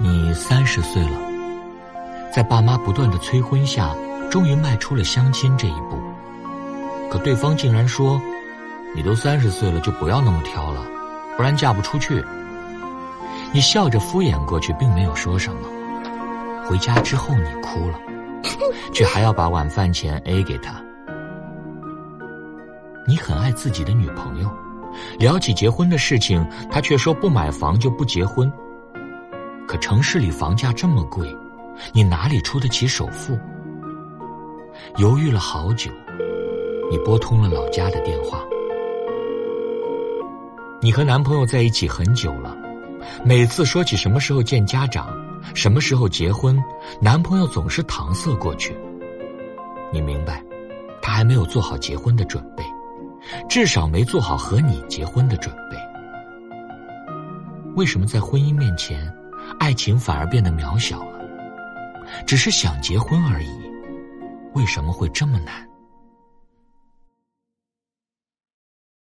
你三十岁了，在爸妈不断的催婚下，终于迈出了相亲这一步。可对方竟然说：“你都三十岁了，就不要那么挑了，不然嫁不出去。”你笑着敷衍过去，并没有说什么。回家之后，你哭了，却还要把晚饭钱 A 给他。你很爱自己的女朋友，聊起结婚的事情，他却说不买房就不结婚。可城市里房价这么贵，你哪里出得起首付？犹豫了好久，你拨通了老家的电话。你和男朋友在一起很久了，每次说起什么时候见家长。什么时候结婚？男朋友总是搪塞过去。你明白，他还没有做好结婚的准备，至少没做好和你结婚的准备。为什么在婚姻面前，爱情反而变得渺小了？只是想结婚而已，为什么会这么难？